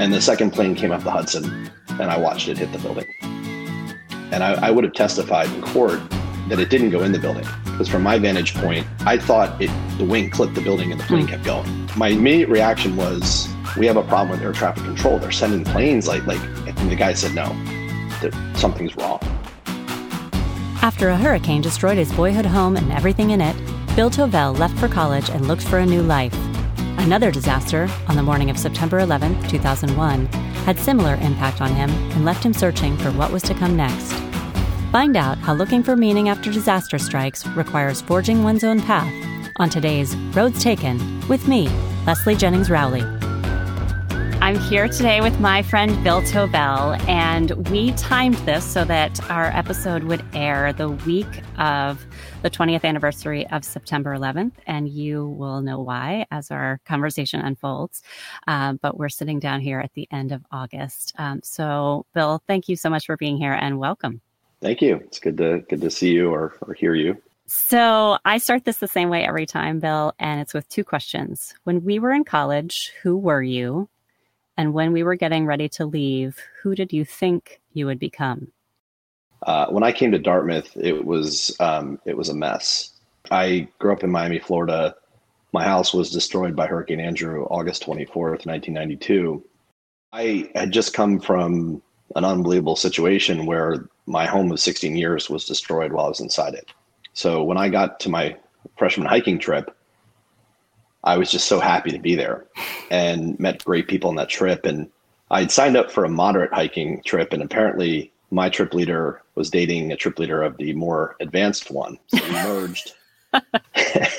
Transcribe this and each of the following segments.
And the second plane came up the Hudson, and I watched it hit the building. And I, I would have testified in court that it didn't go in the building because from my vantage point, I thought it the wing clipped the building and the plane hmm. kept going. My immediate reaction was, "We have a problem with air traffic control. They're sending planes like like." And the guy said, "No, that something's wrong." After a hurricane destroyed his boyhood home and everything in it, Bill Tovell left for college and looked for a new life. Another disaster, on the morning of September 11, 2001, had similar impact on him and left him searching for what was to come next. Find out how looking for meaning after disaster strikes requires forging one's own path on today's Roads Taken with me, Leslie Jennings Rowley. I'm here today with my friend Bill Tobel, and we timed this so that our episode would air the week of the 20th anniversary of September 11th, and you will know why as our conversation unfolds. Um, but we're sitting down here at the end of August. Um, so, Bill, thank you so much for being here and welcome. Thank you. It's good to good to see you or, or hear you. So I start this the same way every time, Bill, and it's with two questions. When we were in college, who were you? And when we were getting ready to leave, who did you think you would become? Uh, when I came to Dartmouth, it was um, it was a mess. I grew up in Miami, Florida. My house was destroyed by Hurricane Andrew August 24th, 1992. I had just come from an unbelievable situation where my home of 16 years was destroyed while I was inside it. So when I got to my freshman hiking trip, I was just so happy to be there and met great people on that trip. And I'd signed up for a moderate hiking trip, and apparently my trip leader was dating a trip leader of the more advanced one. So we merged.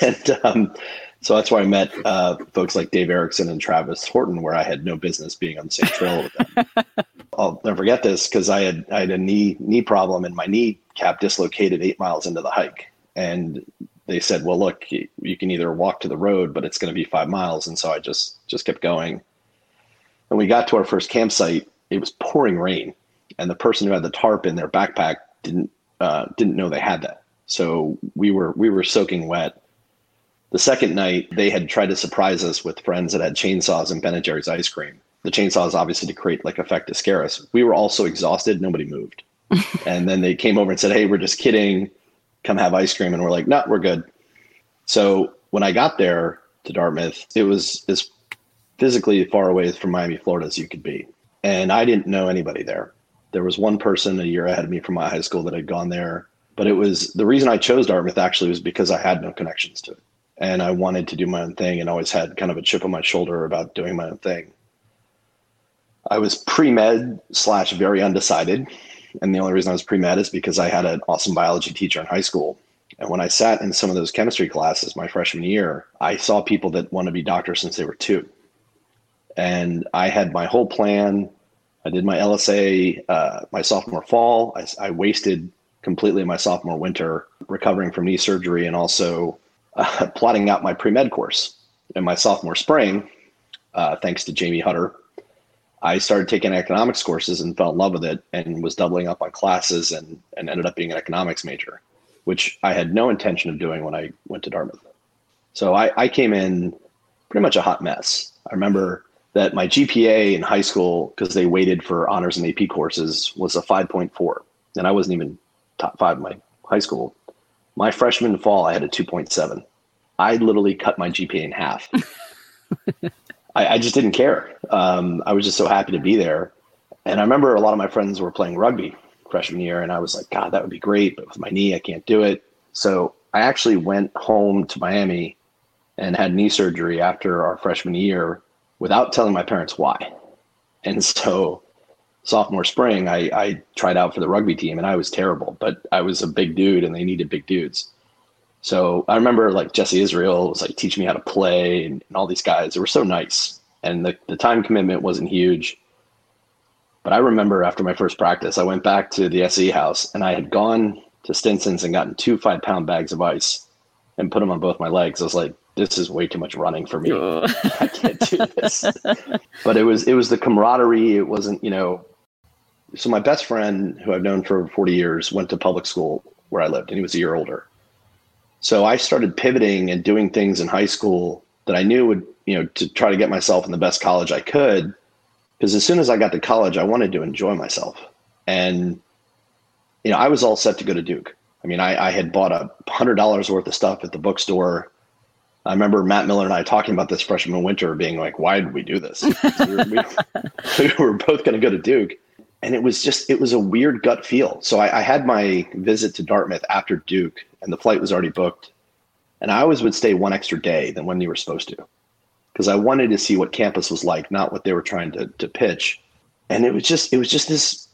and um, so that's where I met uh, folks like Dave Erickson and Travis Horton, where I had no business being on the same trail with them. I'll never forget this because I had I had a knee knee problem and my knee cap dislocated eight miles into the hike, and they said, "Well, look, you can either walk to the road, but it's going to be five miles." And so I just just kept going. And we got to our first campsite. It was pouring rain, and the person who had the tarp in their backpack didn't uh, didn't know they had that. So we were we were soaking wet the second night, they had tried to surprise us with friends that had chainsaws and Ben & Jerry's ice cream. The chainsaws obviously to create like effect to scare us. We were all so exhausted, nobody moved. and then they came over and said, "Hey, we're just kidding. Come have ice cream." And we're like, "No, we're good." So when I got there to Dartmouth, it was as physically far away from Miami, Florida as you could be, and I didn't know anybody there. There was one person a year ahead of me from my high school that had gone there, but it was the reason I chose Dartmouth actually was because I had no connections to it and I wanted to do my own thing and always had kind of a chip on my shoulder about doing my own thing. I was pre med slash very undecided. And the only reason I was pre med is because I had an awesome biology teacher in high school. And when I sat in some of those chemistry classes my freshman year, I saw people that want to be doctors since they were two. And I had my whole plan. I did my LSA uh, my sophomore fall. I, I wasted completely my sophomore winter recovering from knee surgery and also uh, plotting out my pre med course. In my sophomore spring, uh, thanks to Jamie Hutter, I started taking economics courses and fell in love with it and was doubling up on classes and, and ended up being an economics major, which I had no intention of doing when I went to Dartmouth. So I, I came in pretty much a hot mess. I remember that my GPA in high school, because they waited for honors and AP courses, was a 5.4. And I wasn't even top five in my high school my freshman fall, I had a 2.7. I literally cut my GPA in half. I, I, just didn't care. Um, I was just so happy to be there. And I remember a lot of my friends were playing rugby freshman year, and I was like, God, that would be great. But with my knee, I can't do it. So I actually went home to Miami and had knee surgery after our freshman year without telling my parents why. And so sophomore spring, I, I tried out for the rugby team and I was terrible, but I was a big dude and they needed big dudes. So I remember like Jesse Israel was like teaching me how to play and, and all these guys. They were so nice. And the, the time commitment wasn't huge. But I remember after my first practice, I went back to the SE house and I had gone to Stinson's and gotten two five pound bags of ice and put them on both my legs. I was like, this is way too much running for me. I can't do this. but it was it was the camaraderie. It wasn't, you know, so my best friend who I've known for 40 years went to public school where I lived and he was a year older. So I started pivoting and doing things in high school that I knew would, you know, to try to get myself in the best college I could. Because as soon as I got to college, I wanted to enjoy myself. And, you know, I was all set to go to Duke. I mean, I, I had bought a hundred dollars worth of stuff at the bookstore. I remember Matt Miller and I talking about this freshman winter, being like, "Why did we do this? we, were, we, we were both going to go to Duke, and it was just it was a weird gut feel. So I, I, had my visit to Dartmouth after Duke, and the flight was already booked, and I always would stay one extra day than when you were supposed to, because I wanted to see what campus was like, not what they were trying to to pitch. And it was just it was just this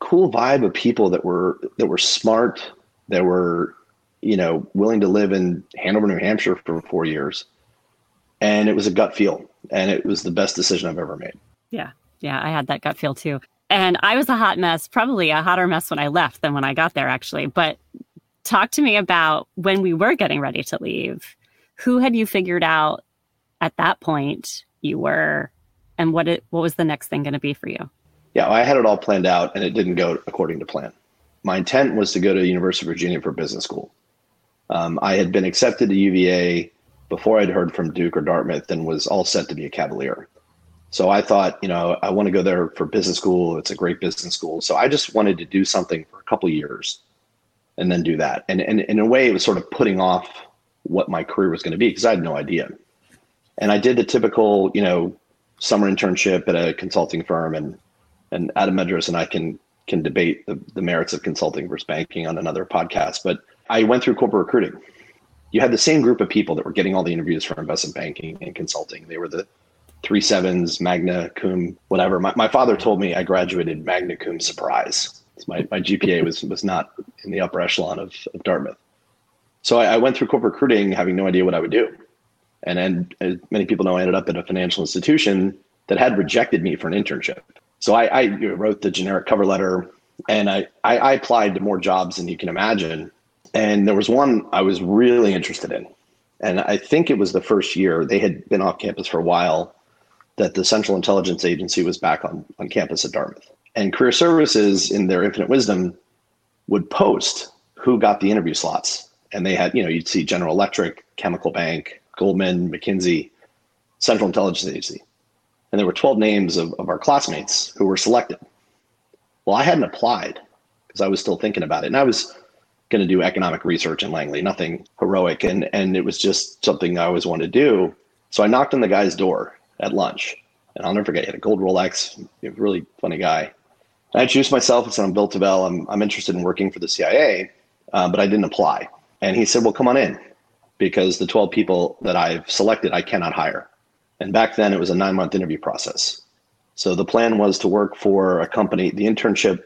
cool vibe of people that were that were smart, that were you know willing to live in Hanover, New Hampshire for four years, and it was a gut feel, and it was the best decision I've ever made. Yeah, yeah, I had that gut feel too. And I was a hot mess, probably a hotter mess when I left than when I got there, actually. But talk to me about when we were getting ready to leave. Who had you figured out at that point you were, and what it, what was the next thing going to be for you? Yeah, I had it all planned out, and it didn't go according to plan. My intent was to go to University of Virginia for business school. Um, I had been accepted to UVA before I'd heard from Duke or Dartmouth, and was all set to be a Cavalier. So I thought, you know, I want to go there for business school. It's a great business school. So I just wanted to do something for a couple years and then do that. And, and, and in a way, it was sort of putting off what my career was going to be because I had no idea. And I did the typical, you know, summer internship at a consulting firm and and Adam Medras and I can can debate the, the merits of consulting versus banking on another podcast. But I went through corporate recruiting. You had the same group of people that were getting all the interviews for investment banking and consulting. They were the three sevens, magna cum, whatever. My, my father told me I graduated magna cum surprise. My, my GPA was, was not in the upper echelon of, of Dartmouth. So I, I, went through corporate recruiting having no idea what I would do. And then, as many people know, I ended up at a financial institution that had rejected me for an internship. So I, I wrote the generic cover letter and I, I, I applied to more jobs than you can imagine. And there was one I was really interested in. And I think it was the first year they had been off campus for a while that the Central Intelligence Agency was back on, on campus at Dartmouth. And Career Services, in their infinite wisdom, would post who got the interview slots. And they had, you know, you'd see General Electric, Chemical Bank, Goldman, McKinsey, Central Intelligence Agency. And there were 12 names of, of our classmates who were selected. Well, I hadn't applied because I was still thinking about it. And I was going to do economic research in Langley, nothing heroic. And, and it was just something I always wanted to do. So I knocked on the guy's door at lunch. And I'll never forget, he had a gold Rolex, a really funny guy. I introduced myself and said, I'm Bill Tavell. I'm, I'm interested in working for the CIA, uh, but I didn't apply. And he said, Well, come on in because the 12 people that I've selected, I cannot hire. And back then, it was a nine month interview process. So the plan was to work for a company. The internship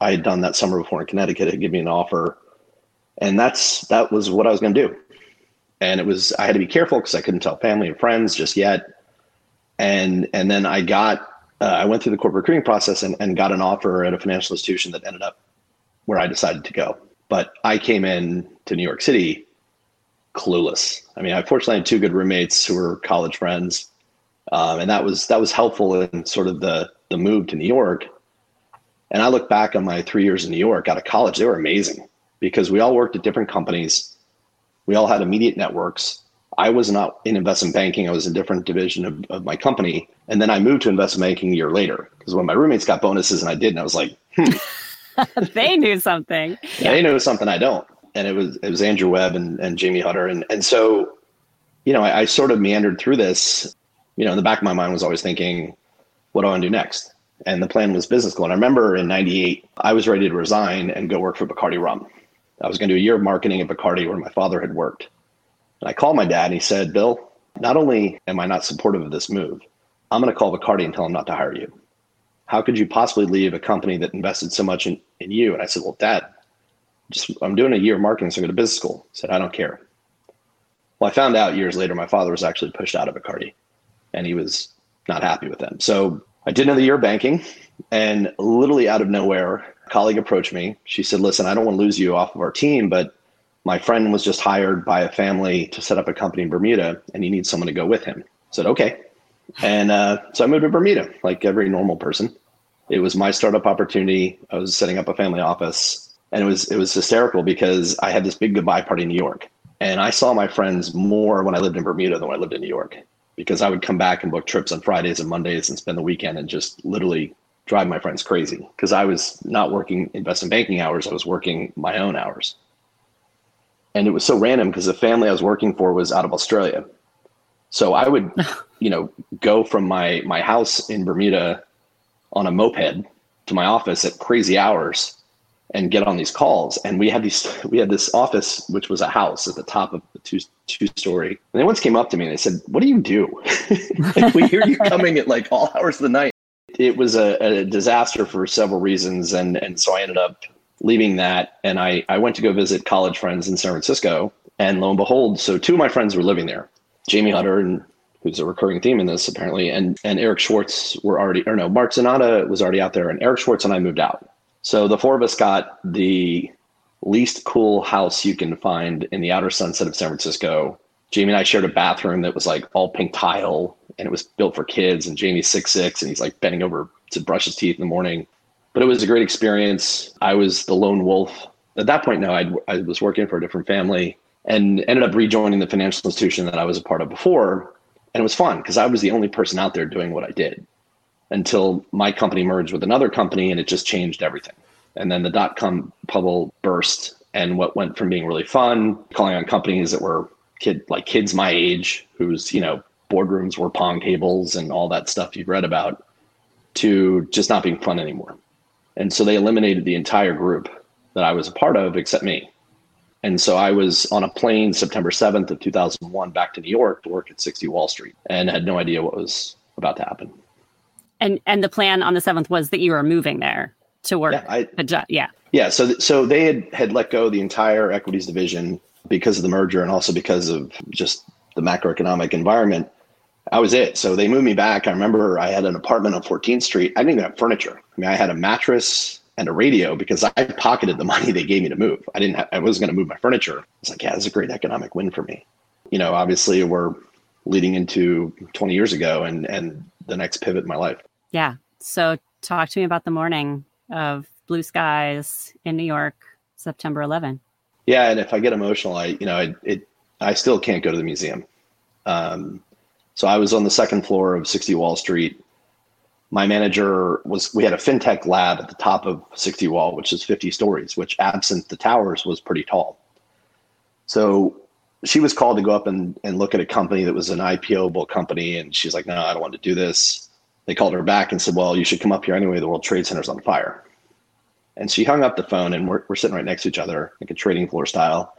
I had done that summer before in Connecticut had given me an offer. And that's that was what I was going to do. And it was I had to be careful because I couldn't tell family and friends just yet and and then I got uh, I went through the corporate recruiting process and, and got an offer at a financial institution that ended up where I decided to go. But I came in to New York City clueless. I mean, I fortunately had two good roommates who were college friends, um, and that was that was helpful in sort of the the move to New York. And I look back on my three years in New York out of college; they were amazing because we all worked at different companies, we all had immediate networks, I was not in investment banking. I was in a different division of, of my company. And then I moved to investment banking a year later because when my roommates got bonuses and I didn't, I was like, hmm. they knew something. They knew something I don't. And it was it was Andrew Webb and, and Jamie Hutter. And and so, you know, I, I sort of meandered through this. You know, in the back of my mind was always thinking, what do I want to do next? And the plan was business school. And I remember in 98, I was ready to resign and go work for Bacardi Rum. I was going to do a year of marketing at Bacardi where my father had worked. And I called my dad and he said, Bill, not only am I not supportive of this move, I'm going to call Bacardi and tell them not to hire you. How could you possibly leave a company that invested so much in, in you? And I said, Well, dad, just I'm doing a year of marketing, so I go to business school. Said, I don't care. Well, I found out years later my father was actually pushed out of Bacardi and he was not happy with them. So I did another year of banking and literally out of nowhere, a colleague approached me. She said, Listen, I don't want to lose you off of our team, but my friend was just hired by a family to set up a company in Bermuda and he needs someone to go with him. I said, okay. And uh, so I moved to Bermuda like every normal person. It was my startup opportunity. I was setting up a family office and it was, it was hysterical because I had this big goodbye party in New York and I saw my friends more when I lived in Bermuda than when I lived in New York. because I would come back and book trips on Fridays and Mondays and spend the weekend and just literally drive my friends crazy because I was not working investment banking hours. I was working my own hours. And it was so random because the family I was working for was out of Australia. So I would, you know, go from my my house in Bermuda on a moped to my office at crazy hours and get on these calls. And we had these, we had this office, which was a house at the top of the two, two story. And they once came up to me and they said, what do you do? we hear you coming at like all hours of the night. It was a, a disaster for several reasons. And, and so I ended up leaving that. And I, I went to go visit college friends in San Francisco and lo and behold, so two of my friends were living there, Jamie Hutter and who's a recurring theme in this apparently, and and Eric Schwartz were already, or no, Mark Zanata was already out there, and Eric Schwartz and I moved out. So the four of us got the least cool house you can find in the outer sunset of San Francisco. Jamie and I shared a bathroom that was like all pink tile and it was built for kids. And Jamie's six six and he's like bending over to brush his teeth in the morning. But it was a great experience. I was the lone wolf. At that point, no, I'd, I was working for a different family and ended up rejoining the financial institution that I was a part of before. And it was fun because I was the only person out there doing what I did until my company merged with another company and it just changed everything. And then the dot com bubble burst and what went from being really fun, calling on companies that were kid like kids my age, whose, you know, boardrooms were pong tables and all that stuff you've read about, to just not being fun anymore. And so they eliminated the entire group that I was a part of except me. And so I was on a plane September 7th of 2001 back to New York to work at 60 Wall Street and had no idea what was about to happen. And and the plan on the seventh was that you were moving there to work. Yeah, I, yeah. Yeah. So so they had had let go the entire equities division because of the merger and also because of just the macroeconomic environment. I was it. So they moved me back. I remember I had an apartment on 14th Street. I didn't even have furniture. I mean, I had a mattress and a radio because I pocketed the money they gave me to move. I didn't. Have, I wasn't going to move my furniture. It's like, yeah, it's a great economic win for me. You know, obviously we're leading into 20 years ago and and the next pivot in my life. Yeah. So talk to me about the morning of blue skies in New York, September 11. Yeah, and if I get emotional, I you know it, it I still can't go to the museum. Um, so I was on the second floor of 60 Wall Street. My manager was we had a fintech lab at the top of 60 Wall, which is 50 stories, which absent the towers was pretty tall. So she was called to go up and, and look at a company that was an IPOable company. And she's like, no, I don't want to do this. They called her back and said, well, you should come up here anyway. The World Trade Center's on fire. And she hung up the phone and we're, we're sitting right next to each other, like a trading floor style.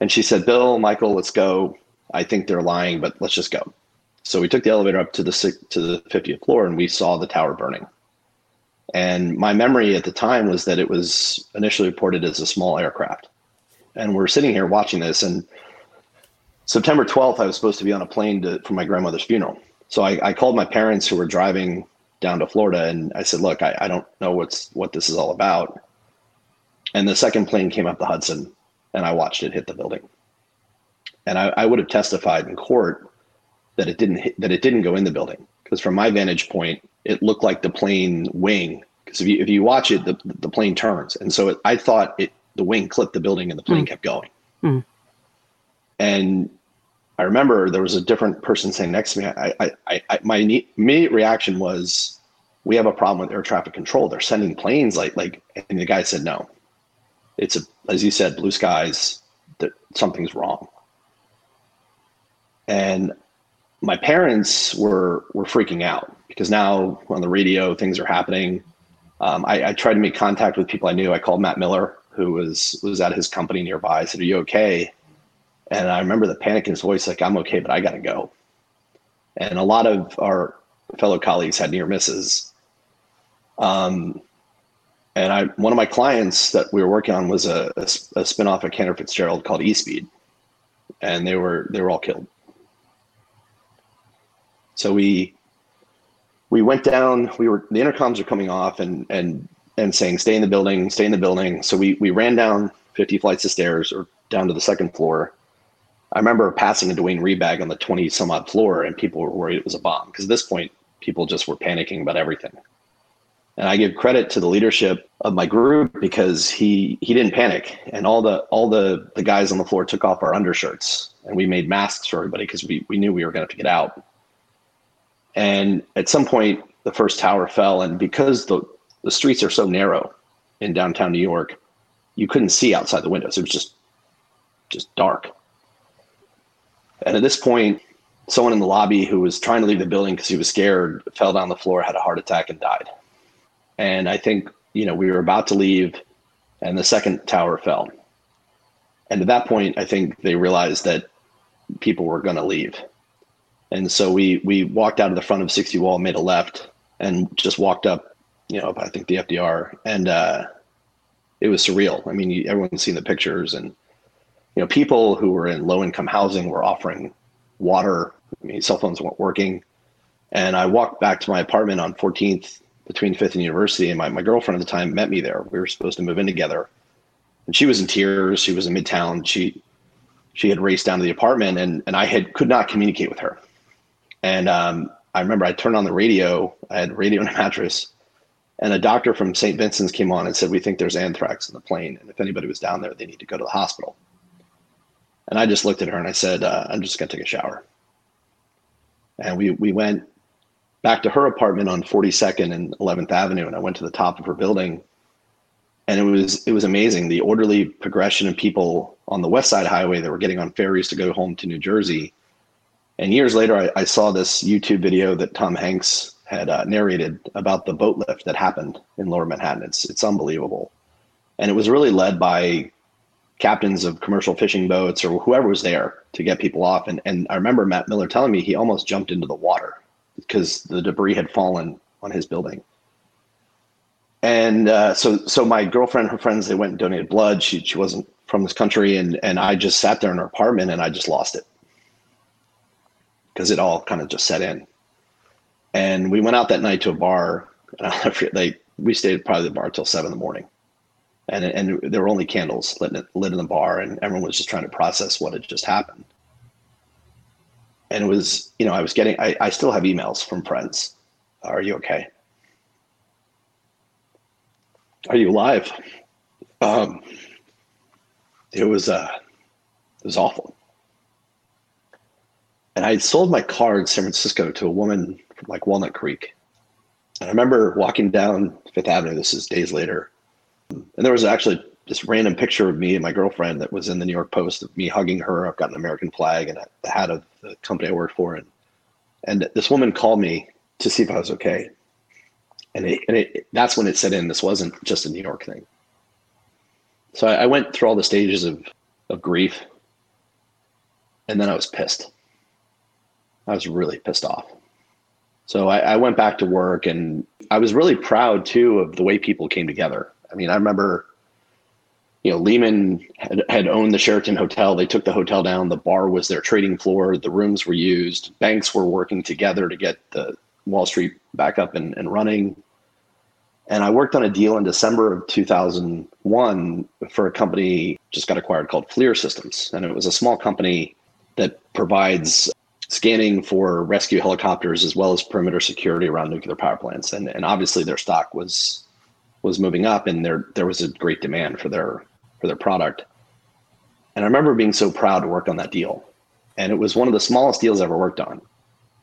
And she said, Bill, Michael, let's go. I think they're lying, but let's just go. So we took the elevator up to the to the 50th floor and we saw the tower burning. And my memory at the time was that it was initially reported as a small aircraft. And we're sitting here watching this and September 12th, I was supposed to be on a plane to, for my grandmother's funeral. So I, I, called my parents who were driving down to Florida and I said, look, I, I don't know what's what this is all about. And the second plane came up the Hudson and I watched it hit the building. And I, I would have testified in court that it didn't hit, that it didn't go in the building because from my vantage point, it looked like the plane wing. Because if you if you watch it, the the plane turns, and so it, I thought it the wing clipped the building and the plane mm. kept going. Mm. And I remember there was a different person saying next to me. I, I, I, my immediate reaction was, "We have a problem with air traffic control. They're sending planes like like." And the guy said, "No, it's a as you said, blue skies. That something's wrong." And my parents were were freaking out because now on the radio things are happening. Um, I, I, tried to make contact with people I knew. I called Matt Miller, who was was at his company nearby. I said, "Are you okay?" And I remember the panic in his voice, like, I'm okay, but I got to go. And a lot of our fellow colleagues had near misses. Um, and I, one of my clients that we were working on was a, a, a spinoff of Cantor Fitzgerald called eSpeed, and they were they were all killed. So we we went down. We were the intercoms are coming off and and and saying stay in the building, stay in the building. So we we ran down 50 flights of stairs or down to the second floor I remember passing a Duane Reade bag on the 20 some odd floor and people were worried it was a bomb because at this point, people just were panicking about everything. And I give credit to the leadership of my group because he he didn't panic, and all the all the the guys on the floor took off our undershirts, and we made masks for everybody because we we knew we were going to have to get out. And at some point, the first tower fell, and because the the streets are so narrow in downtown New York, you couldn't see outside the windows. It was just just dark. And at this point, someone in the lobby who was trying to leave the building because he was scared fell down the floor, had a heart attack, and died. And I think you know we were about to leave, and the second tower fell. And at that point, I think they realized that people were going to leave. And so we we walked out of the front of 60 Wall, made a left, and just walked up, you know, I think the FDR, and uh, it was surreal. I mean, everyone's seen the pictures, and you know, people who were in low income housing were offering water. I mean, cell phones weren't working, and I walked back to my apartment on 14th between Fifth and University, and my my girlfriend at the time met me there. We were supposed to move in together, and she was in tears. She was in Midtown. She she had raced down to the apartment, and and I had could not communicate with her. And um, I remember I turned on the radio. I had radio and a mattress, and a doctor from St. Vincent's came on and said, "We think there's anthrax in the plane, and if anybody was down there, they need to go to the hospital." And I just looked at her and I said, uh, "I'm just going to take a shower." And we we went back to her apartment on 42nd and 11th Avenue, and I went to the top of her building, and it was it was amazing the orderly progression of people on the West Side Highway that were getting on ferries to go home to New Jersey and years later, I, I saw this YouTube video that Tom Hanks had uh, narrated about the boat lift that happened in Lower Manhattan. It's it's unbelievable, and it was really led by captains of commercial fishing boats or whoever was there to get people off. And and I remember Matt Miller telling me he almost jumped into the water because the debris had fallen on his building. And uh, so so my girlfriend, her friends, they went and donated blood. She she wasn't from this country, and and I just sat there in her apartment and I just lost it because it all kind of just set in. And we went out that night to a bar. And I forget, they, we stayed probably the bar till seven in the morning. And, and there were only candles lit, lit in the bar, and everyone was just trying to process what had just happened. And it was, you know, I was getting, I, I still have emails from friends. Are you okay? Are you alive? Um, it was, uh, it was awful and I had sold my car in San Francisco to a woman from like Walnut Creek. And I remember walking down Fifth Avenue. This is days later, and there was actually this random picture of me and my girlfriend that was in the New York Post of me hugging her. I've got an American flag and the hat of the company I worked for, and and this woman called me to see if I was okay. And, it, and it, that's when it set in. This wasn't just a New York thing. So I, I went through all the stages of of grief, and then I was pissed I was really pissed off. So I, I, went back to work and I was really proud too of the way people came together. I mean, I remember, you know, Lehman had, had owned the Sheraton Hotel. They took the hotel down. The bar was their trading floor. The rooms were used. Banks were working together to get the Wall Street back up and, and running. And I worked on a deal in December of 2001 for a company just got acquired called FLIR Systems. And it was a small company that provides scanning for rescue helicopters as well as perimeter security around nuclear power plants. And, and obviously their stock was was moving up and there there was a great demand for their for their product. And I remember being so proud to work on that deal. And it was one of the smallest deals I ever worked on. And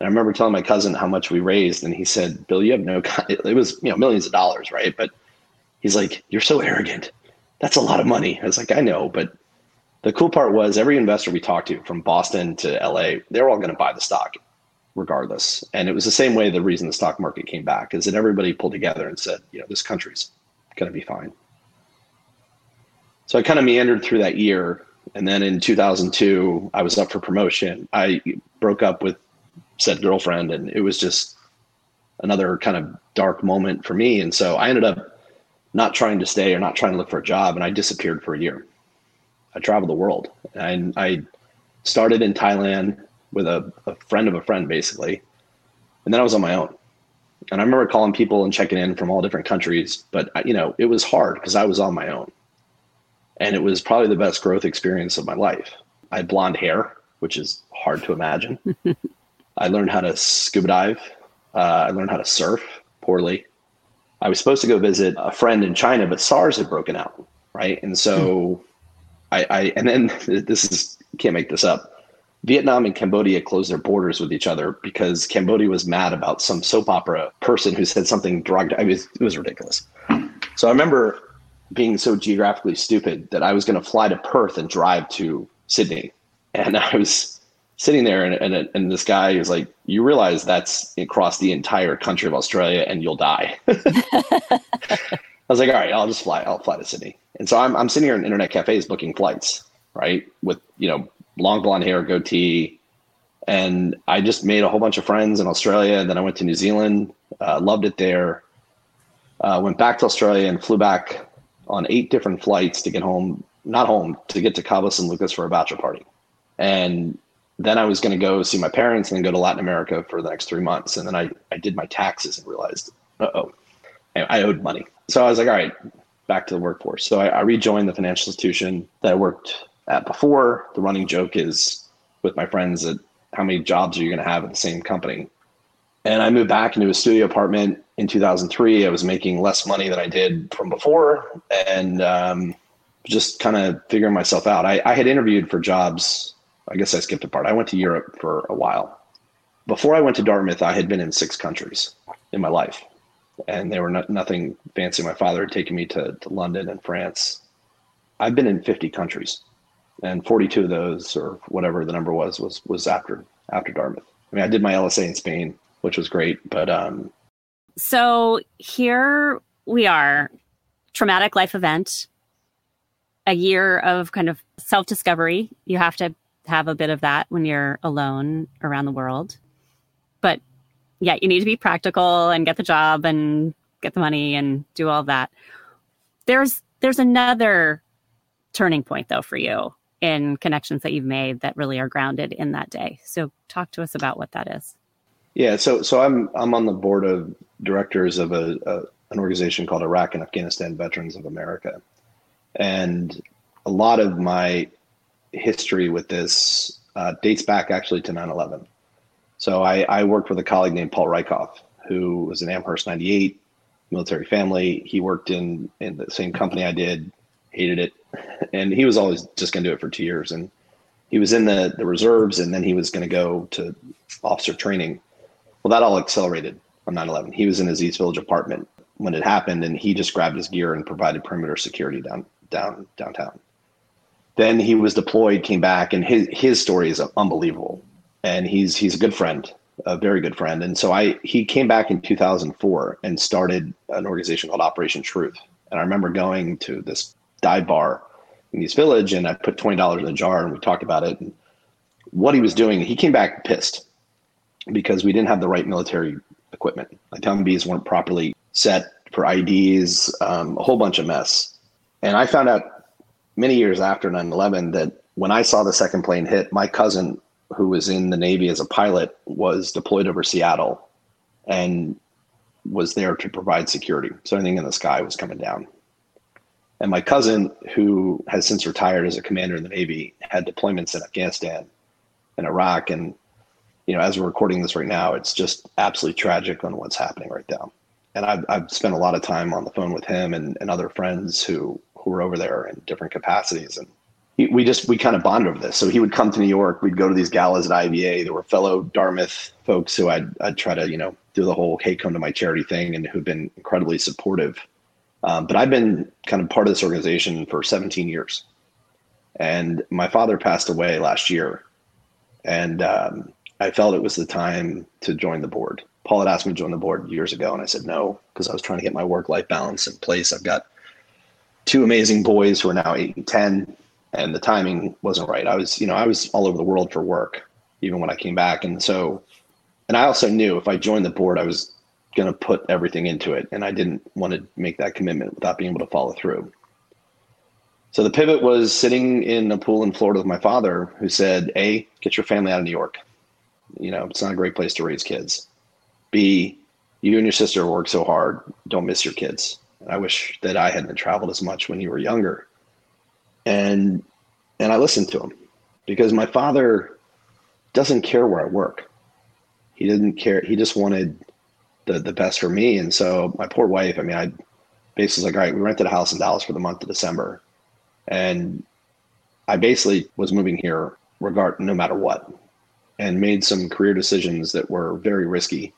I remember telling my cousin how much we raised, and he said, "Bill, you have no." It was you know millions of dollars, right? But he's like, "You're so arrogant. That's a lot of money." I was like, "I know, but the cool part was every investor we talked to from Boston to LA, they're all going to buy the stock regardless. And it was the same way the reason the stock market came back is that everybody pulled together and said, you know, this country's going to be fine. So I kind of meandered through that year. And then in 2002, I was up for promotion. I broke up with said girlfriend, and it was just another kind of dark moment for me. And so I ended up not trying to stay or not trying to look for a job, and I disappeared for a year. I traveled the world. And I started in Thailand with a, a friend of a friend, basically. And then I was on my own. And I remember calling people and checking in from all different countries, but you know, it was hard because I was on my own. And it was probably the best growth experience of my life. I had blonde hair, which is hard to imagine. I learned how to scuba dive. Uh, I learned how to surf poorly. I was supposed to go visit a friend in China, but SARS had broken out, right? And so I, I and then this is can't make this up. Vietnam and Cambodia closed their borders with each other because Cambodia was mad about some soap opera person who said something derogatory. I mean, it was ridiculous. So I remember being so geographically stupid that I was going to fly to Perth and drive to Sydney. And I was sitting there, and, and, and this guy was like, You realize that's across the entire country of Australia and you'll die. I was like, All right, I'll just fly. I'll fly to Sydney. And so I'm, I'm sitting here in internet cafes booking flights, right? With, you know, long blonde hair, goatee. And I just made a whole bunch of friends in Australia. Then I went to New Zealand, uh, loved it there. Uh, went back to Australia and flew back on eight different flights to get home, not home, to get to Cabo San Lucas for a bachelor party. And then I was going to go see my parents and then go to Latin America for the next three months. And then I, I did my taxes and realized, uh oh, I owed money. So I was like, all right, back to the workforce. So I, I rejoined the financial institution that I worked at before. The running joke is with my friends that how many jobs are you going to have at the same company? And I moved back into a studio apartment in 2003. I was making less money than I did from before and um, just kind of figuring myself out. I, I had interviewed for jobs. I guess I skipped a part. I went to Europe for a while. Before I went to Dartmouth, I had been in six countries in my life. And they were not, nothing fancy. My father had taken me to, to London and France. I've been in 50 countries and 42 of those or whatever the number was was was after after Dartmouth. I mean, I did my LSA in Spain, which was great, but um so here we are, traumatic life event, a year of kind of self-discovery. You have to have a bit of that when you're alone around the world. But yeah, you need to be practical and get the job and get the money and do all that. There's there's another turning point though for you in connections that you've made that really are grounded in that day. So talk to us about what that is. Yeah, so so I'm I'm on the board of directors of a, a an organization called Iraq and Afghanistan Veterans of America, and a lot of my history with this uh, dates back actually to 9/11. So I, I worked with a colleague named Paul Rieckhoff, who was an Amherst 98 military family. He worked in in the same company I did, hated it, and he was always just going to do it for two years. And he was in the the reserves, and then he was going to go to officer training. Well, that all accelerated on 9/11. He was in his East Village apartment when it happened, and he just grabbed his gear and provided perimeter security down down downtown. Then he was deployed, came back, and his his story is unbelievable. And he's he's a good friend, a very good friend. And so I he came back in 2004 and started an organization called Operation Truth. And I remember going to this dive bar in East Village, and I put twenty dollars in a jar, and we talked about it. And what he was doing, he came back pissed because we didn't have the right military equipment. Like Humvees weren't properly set for IEDs, um, a whole bunch of mess. And I found out many years after 9/11 that when I saw the second plane hit, my cousin, who was in the Navy as a pilot, was deployed over Seattle, and was there to provide security. So anything in the sky was coming down. And my cousin, who has since retired as a commander in the Navy, had deployments in Afghanistan and Iraq. And, you know, as we're recording this right now, it's just absolutely tragic on what's happening right now. And I've, I've spent a lot of time on the phone with him and, and other friends who, who were over there in different capacities. And he, we just, we kind of bonded over this. So he would come to New York. We'd go to these galas at IAVA. There were fellow Dartmouth folks who I'd, I'd try to, you know, do the whole, hey, come to my charity thing and who've been incredibly supportive um, but I've been kind of part of this organization for 17 years. And my father passed away last year. And um, I felt it was the time to join the board. Paul had asked me to join the board years ago, and I said no, because I was trying to get my work life balance in place. I've got two amazing boys who are now eight and 10, and the timing wasn't right. I was, you know, I was all over the world for work, even when I came back. And so, and I also knew if I joined the board, I was going to put everything into it. And I didn't want to make that commitment without being able to follow through. So the pivot was sitting in a pool in Florida with my father, who said, A, get your family out of New York. You know, it's not a great place to raise kids. B, you and your sister work so hard, don't miss your kids. I wish that I hadn't traveled as much when you were younger. And and I listened to him because my father doesn't care where I work. He didn't care. He just wanted the the best for me. And so my poor wife, I mean, I basically was like, all right, we rented a house in Dallas for the month of December. And I basically was moving here regard no matter what, and made some career decisions that were very risky.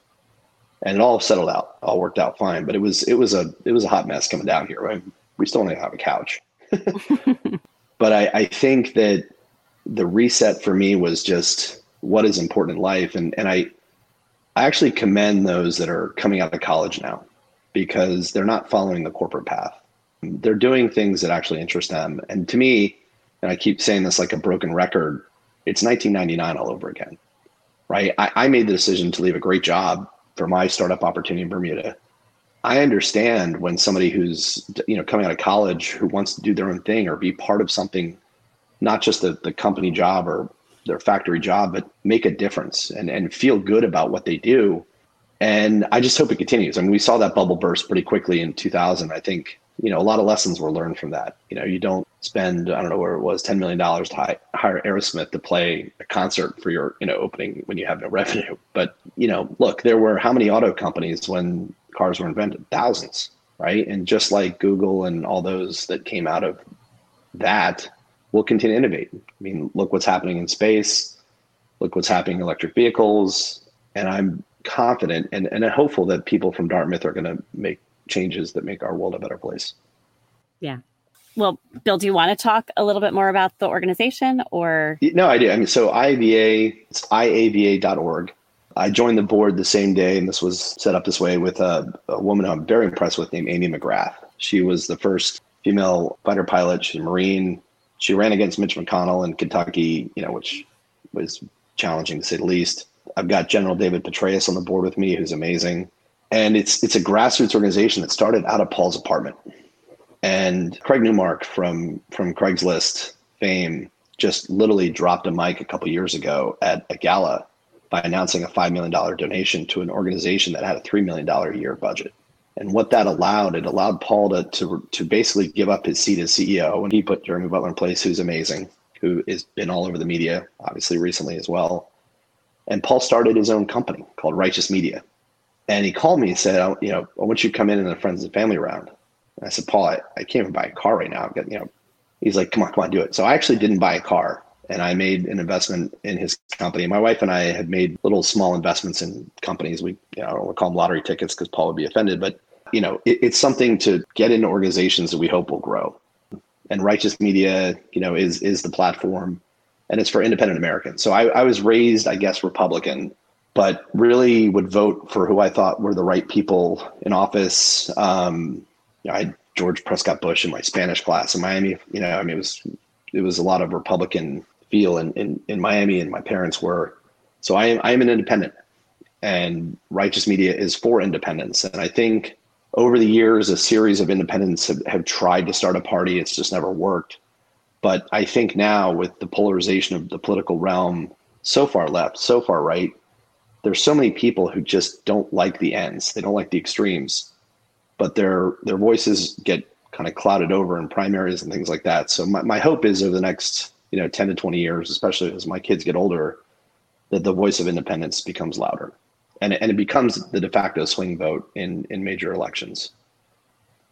And it all settled out, all worked out fine. But it was it was a it was a hot mess coming down here. Right? We still only have a couch. but I, I think that the reset for me was just what is important in life, and and I I actually commend those that are coming out of college now because they're not following the corporate path. They're doing things that actually interest them. And to me, and I keep saying this like a broken record, it's 1999 all over again, right? I, I made the decision to leave a great job for my startup opportunity in Bermuda. I understand when somebody who's you know coming out of college who wants to do their own thing or be part of something, not just the, the company job or their factory job, but make a difference and, and feel good about what they do. And I just hope it continues. I mean, we saw that bubble burst pretty quickly in 2000. I think you know, a lot of lessons were learned from that. You know, you don't spend, I don't know where it was, $10 million to hire Aerosmith to play a concert for your, you know, opening when you have no revenue. But, you know, look, there were how many auto companies when cars were invented? Thousands, right? And just like Google and all those that came out of that will continue to innovate. I mean, look what's happening in space, look what's happening in electric vehicles. And I'm confident and, and hopeful that people from Dartmouth are going to make changes that make our world a better place. Yeah. Well, Bill, do you want to talk a little bit more about the organization or? No, I do. I mean, so IAVA, it's iava.org. I joined the board the same day, and this was set up this way with a, a woman I'm very impressed with named Amy McGrath. She was the first female fighter pilot. She's a Marine. She ran against Mitch McConnell in Kentucky, you know, which was challenging to say the least. I've got General David Petraeus on the board with me, who's amazing and it's it's a grassroots organization that started out of Paul's apartment. And Craig Newmark from from Craigslist fame just literally dropped a mic a couple years ago at a gala by announcing a $5 million donation to an organization that had a $3 million a year budget. And what that allowed, it allowed Paul to, to, to basically give up his seat as CEO. And he put Jeremy Butler in place, who's amazing, who has been all over the media, obviously recently as well. And Paul started his own company called Righteous Media and he called me and said, I, you know, I want you to come in in a friends and family round. And I said, Paul, I, I can't even buy a car right now. I've got, you know, he's like, come on, come on, do it. So I actually didn't buy a car and I made an investment in his company. My wife and I had made little small investments in companies. We, you know, I don't call them lottery tickets because Paul would be offended, but you know, it, it's something to get into organizations that we hope will grow. And Righteous Media, you know, is is the platform, and it's for independent Americans. So I, I was raised, I guess, Republican, but really would vote for who I thought were the right people in office. Um, you know, I had George Prescott Bush in my Spanish class in Miami. You know, I mean, it was it was a lot of Republican feel in, in, in Miami, and my parents were. So I am I am an independent, and Righteous Media is for independence. And I think over the years, a series of independents have, have tried to start a party. It's just never worked. But I think now, with the polarization of the political realm, so far left, so far right, there's so many people who just don't like the ends. They don't like the extremes, but their their voices get kind of clouded over in primaries and things like that. So my, my hope is over the next you know 10 to 20 years, especially as my kids get older, that the voice of independence becomes louder, and and it becomes the de facto swing vote in in major elections.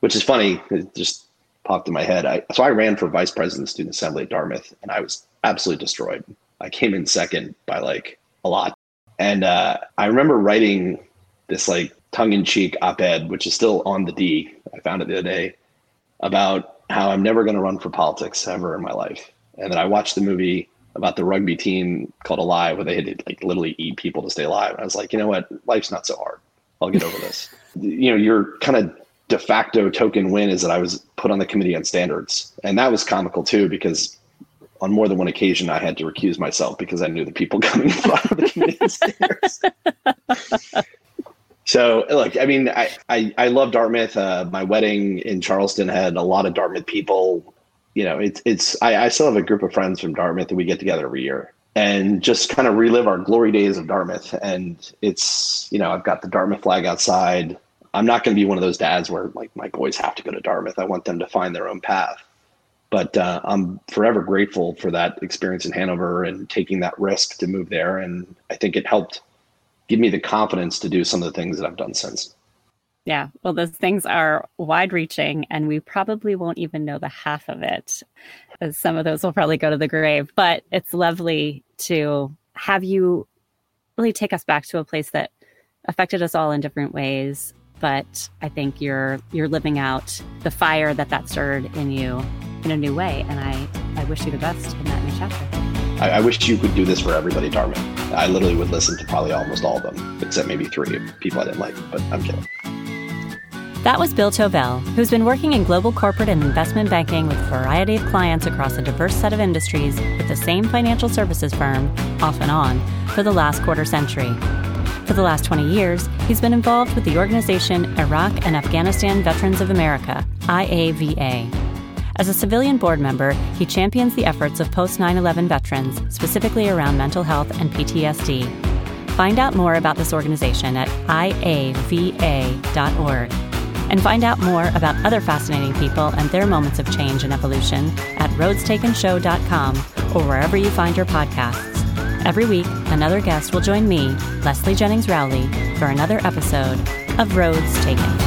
Which is funny. It just popped in my head. I, so I ran for vice president of the student assembly at Dartmouth, and I was absolutely destroyed. I came in second by like a lot. And uh, I remember writing this like tongue in cheek op ed, which is still on the D. I found it the other day about how I'm never going to run for politics ever in my life. And then I watched the movie about the rugby team called Alive, where they had to like literally eat people to stay alive. And I was like, you know what? Life's not so hard. I'll get over this. you know, your kind of de facto token win is that I was put on the committee on standards. And that was comical too, because on more than one occasion, I had to recuse myself because I knew the people coming of the committee stairs. so, look, I mean, I, I, I love Dartmouth. Uh, my wedding in Charleston had a lot of Dartmouth people. You know, it's, it's, I, I still have a group of friends from Dartmouth that we get together every year and just kind of relive our glory days of Dartmouth. And it's, you know, I've got the Dartmouth flag outside. I'm not going to be one of those dads where like my boys have to go to Dartmouth. I want them to find their own path. But uh, I'm forever grateful for that experience in Hanover and taking that risk to move there. And I think it helped give me the confidence to do some of the things that I've done since. Yeah, well, those things are wide reaching, and we probably won't even know the half of it. Some of those will probably go to the grave, but it's lovely to have you really take us back to a place that affected us all in different ways. But I think you're you're living out the fire that that stirred in you in a new way, and I I wish you the best in that new chapter. I, I wish you could do this for everybody, Dartmouth. I literally would listen to probably almost all of them, except maybe three people I didn't like, but I'm kidding. That was Bill Tovell, who's been working in global corporate and investment banking with a variety of clients across a diverse set of industries with the same financial services firm, off and on, for the last quarter century. For the last 20 years, he's been involved with the organization Iraq and Afghanistan Veterans of America, IAVA. As a civilian board member, he champions the efforts of post 9 11 veterans, specifically around mental health and PTSD. Find out more about this organization at iava.org and find out more about other fascinating people and their moments of change and evolution at roadstakenshow.com or wherever you find your podcasts. Every week, another guest will join me, Leslie Jennings Rowley, for another episode of Roads Taken.